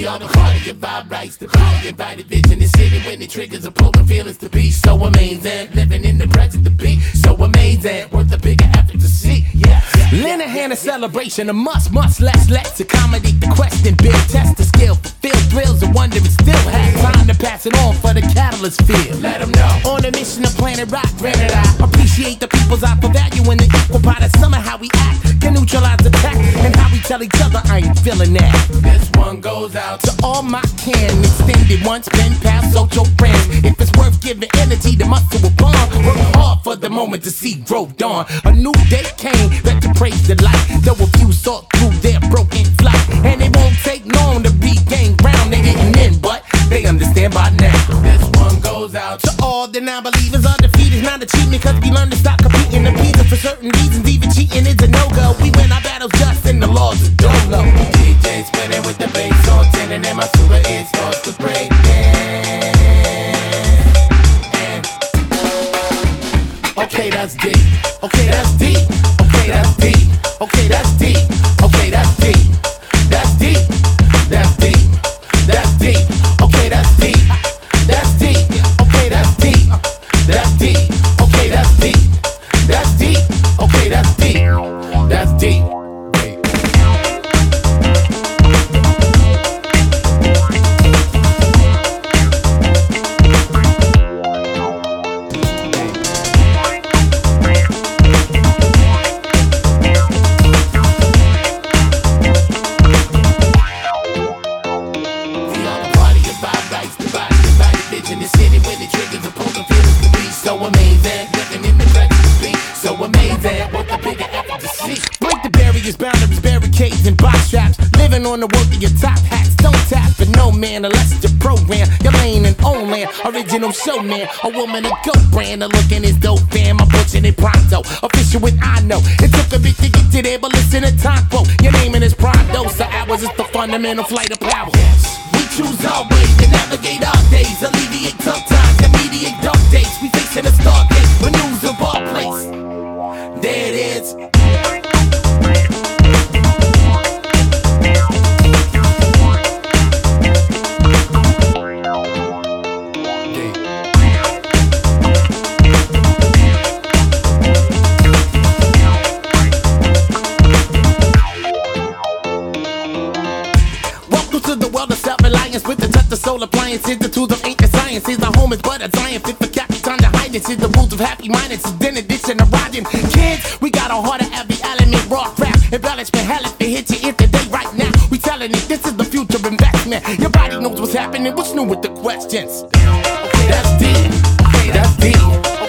We are the party of vibe the party invited in the city when it triggers a program feelings to be so amazing. Living in the present to be so amazing. Worth a bigger effort to see. Yeah. Linehan a celebration, a must, must, less, let's accommodate the question. Big test the skill, fulfill thrills and wonder and still have time to pass it on for the catalyst feel. Let them know. On a mission to planet rock, granted I appreciate the people's eye for value in the equal part of summer, how we act can neutralize the attack and how we tell each other I ain't feeling that. Goes out to all my kin. extended once, pen pal, social friends. If it's worth giving energy to muscle a bond, work hard for the moment to see growth dawn. A new day came, let the praise the light. Though a few saw through their broken flight, and it won't take long to regain ground. They didn't end, but they understand by now. This one goes out to all the non-believers. Undefeated, not achievement, cause we learned to stop competing. The for certain reasons, even cheating is a no-go. We win our battles just in the laws bass on 10 and then my super it starts to break. Okay, that's deep. Okay, that's deep. Okay, that's deep. Okay, that's deep. Okay, that's deep. That's deep. That's deep. That's deep. Okay, that's deep. That's deep. Okay, that's deep. That's deep. On the work of your top hats. Don't tap for no man unless it's your program. Your lane and own land, original showman. A woman, a go brand. A look in his dope fam. I'm pushing it pronto. Official with I know. It took a bit to get to there, but listen to quote. Your name in his pronto. So hours is the fundamental flight of power. Yes. We choose our way to navigate There it is. soul appliances. The tools of ancient sciences. The home is but a giant fit for khaki. Time to hide is the rules of happy mindedness. Then addition of riding. Kids, embellishment, hell if it hit you the day right now. We telling it, this is the future investment. Your body knows what's happening. What's new with the questions? That's deep. That's deep.